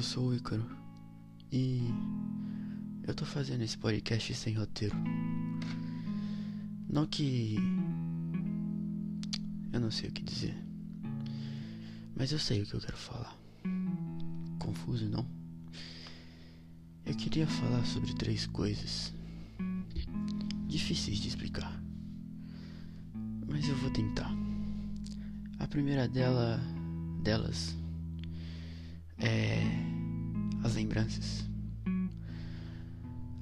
Eu sou o Ícaro e eu tô fazendo esse podcast sem roteiro. Não que. Eu não sei o que dizer. Mas eu sei o que eu quero falar. Confuso, não? Eu queria falar sobre três coisas difíceis de explicar. Mas eu vou tentar. A primeira dela, delas é as lembranças.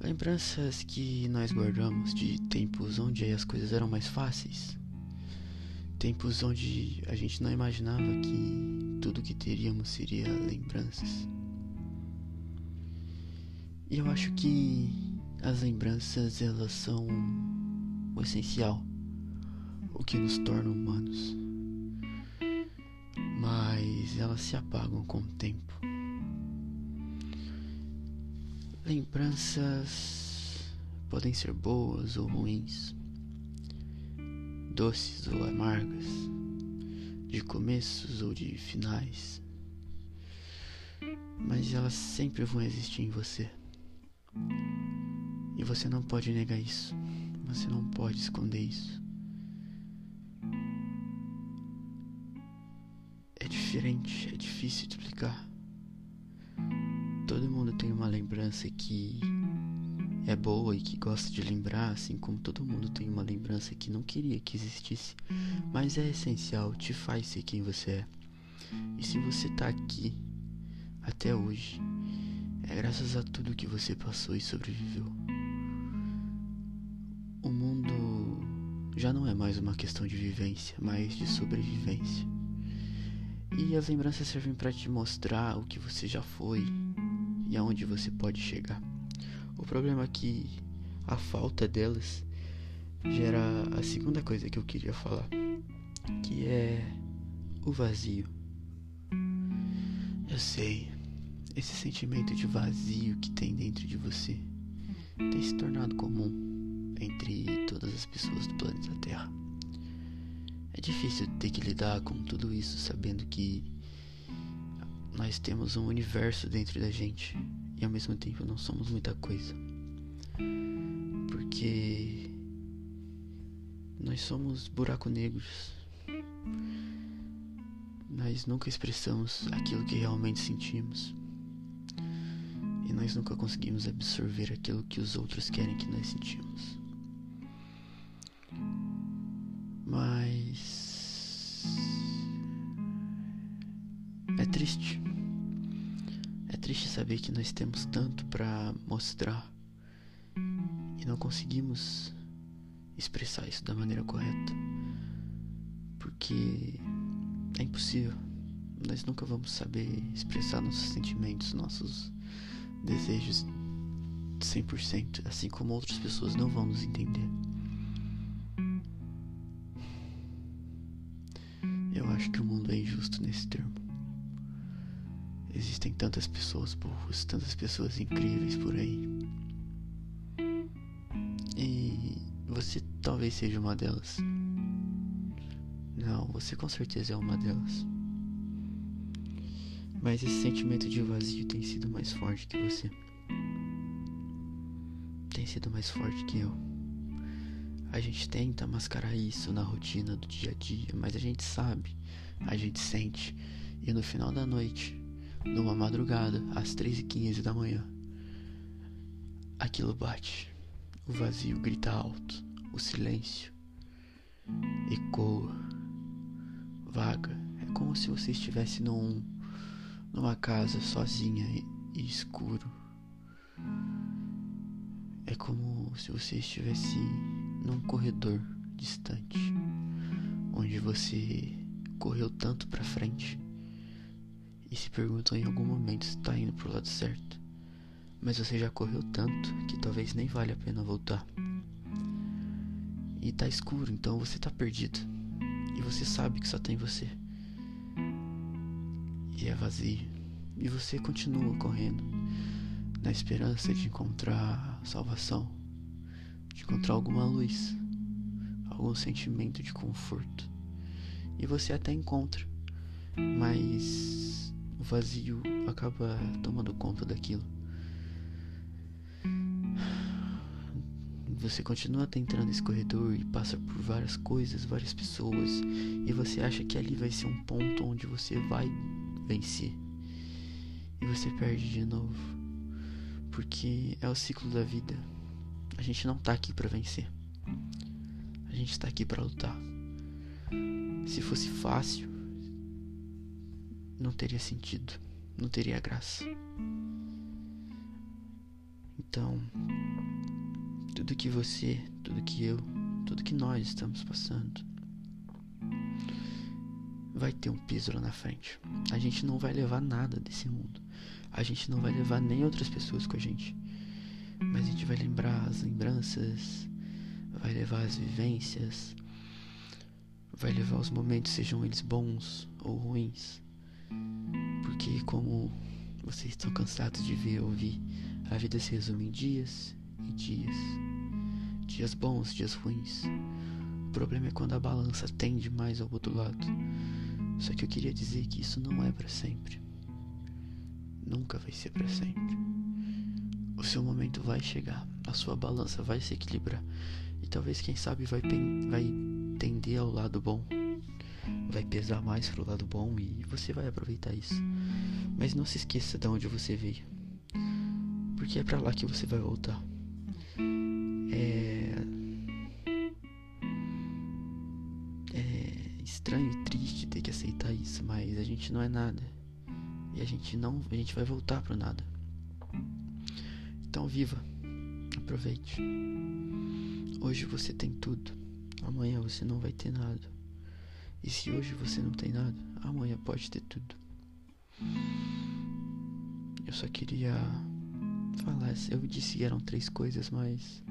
Lembranças que nós guardamos de tempos onde as coisas eram mais fáceis. Tempos onde a gente não imaginava que tudo que teríamos seria lembranças. E eu acho que as lembranças elas são o essencial, o que nos torna humanos elas se apagam com o tempo. Lembranças podem ser boas ou ruins, doces ou amargas, de começos ou de finais, mas elas sempre vão existir em você. E você não pode negar isso, você não pode esconder isso. Diferente, é difícil de explicar. Todo mundo tem uma lembrança que é boa e que gosta de lembrar, assim como todo mundo tem uma lembrança que não queria que existisse, mas é essencial, te faz ser quem você é. E se você tá aqui até hoje, é graças a tudo que você passou e sobreviveu. O mundo já não é mais uma questão de vivência, mas de sobrevivência. E as lembranças servem para te mostrar o que você já foi e aonde você pode chegar. O problema é que a falta delas gera a segunda coisa que eu queria falar, que é o vazio. Eu sei, esse sentimento de vazio que tem dentro de você tem se tornado comum entre todas as pessoas do planeta Terra. É difícil ter que lidar com tudo isso sabendo que nós temos um universo dentro da gente e ao mesmo tempo não somos muita coisa. Porque nós somos buraco negros. Nós nunca expressamos aquilo que realmente sentimos. E nós nunca conseguimos absorver aquilo que os outros querem que nós sentimos. Mas. É triste. É triste saber que nós temos tanto para mostrar e não conseguimos expressar isso da maneira correta. Porque é impossível. Nós nunca vamos saber expressar nossos sentimentos, nossos desejos 100%, assim como outras pessoas não vão nos entender. Acho que o mundo é injusto nesse termo. Existem tantas pessoas boas, tantas pessoas incríveis por aí. E você talvez seja uma delas. Não, você com certeza é uma delas. Mas esse sentimento de vazio tem sido mais forte que você. Tem sido mais forte que eu. A gente tenta mascarar isso na rotina do dia a dia, mas a gente sabe, a gente sente. E no final da noite, numa madrugada, às 3h15 da manhã, aquilo bate. O vazio grita alto, o silêncio ecoa, vaga. É como se você estivesse num, numa casa sozinha e, e escuro. É como se você estivesse num corredor distante, onde você correu tanto para frente e se perguntou em algum momento se está indo pro lado certo, mas você já correu tanto que talvez nem vale a pena voltar. E tá escuro, então você tá perdido. E você sabe que só tem você. E é vazio. E você continua correndo na esperança de encontrar salvação encontrar alguma luz, algum sentimento de conforto. E você até encontra, mas o vazio acaba tomando conta daquilo. Você continua tentando esse corredor e passa por várias coisas, várias pessoas, e você acha que ali vai ser um ponto onde você vai vencer. E você perde de novo. Porque é o ciclo da vida. A gente não tá aqui para vencer. A gente está aqui para lutar. Se fosse fácil, não teria sentido, não teria graça. Então, tudo que você, tudo que eu, tudo que nós estamos passando vai ter um piso lá na frente. A gente não vai levar nada desse mundo. A gente não vai levar nem outras pessoas com a gente. Mas a gente vai lembrar as lembranças, vai levar as vivências, vai levar os momentos, sejam eles bons ou ruins. Porque como vocês estão cansados de ver ou ouvir, a vida se resume em dias e dias. Dias bons, dias ruins. O problema é quando a balança tende mais ao outro lado. Só que eu queria dizer que isso não é para sempre. Nunca vai ser para sempre. O seu momento vai chegar, a sua balança vai se equilibrar e talvez quem sabe vai vai tender ao lado bom. Vai pesar mais pro lado bom e você vai aproveitar isso. Mas não se esqueça de onde você veio. Porque é para lá que você vai voltar. É É estranho e triste ter que aceitar isso, mas a gente não é nada. E a gente não, a gente vai voltar pro nada. Então viva. Aproveite. Hoje você tem tudo. Amanhã você não vai ter nada. E se hoje você não tem nada, amanhã pode ter tudo. Eu só queria falar. Eu disse que eram três coisas, mas.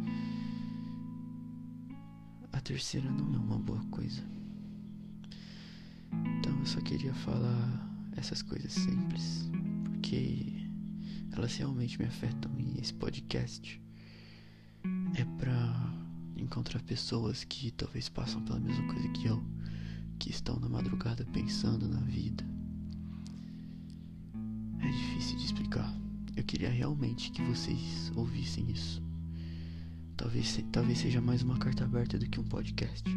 A terceira não é uma boa coisa. Então eu só queria falar essas coisas simples. Porque elas realmente me afetam. E esse podcast é pra encontrar pessoas que talvez passam pela mesma coisa que eu, que estão na madrugada pensando na vida. É difícil de explicar. Eu queria realmente que vocês ouvissem isso. Talvez, talvez seja mais uma carta aberta do que um podcast.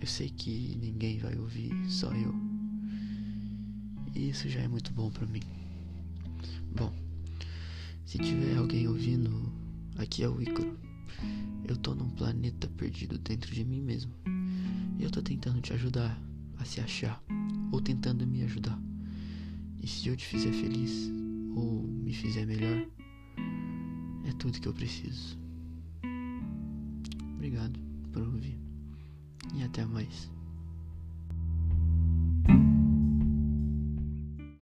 Eu sei que ninguém vai ouvir, só eu. E isso já é muito bom para mim. Bom, se tiver alguém ouvindo, aqui é o Ícaro. Eu tô num planeta perdido dentro de mim mesmo. E eu tô tentando te ajudar a se achar, ou tentando me ajudar. E se eu te fizer feliz, ou me fizer melhor, é tudo que eu preciso. Obrigado por ouvir. E até mais.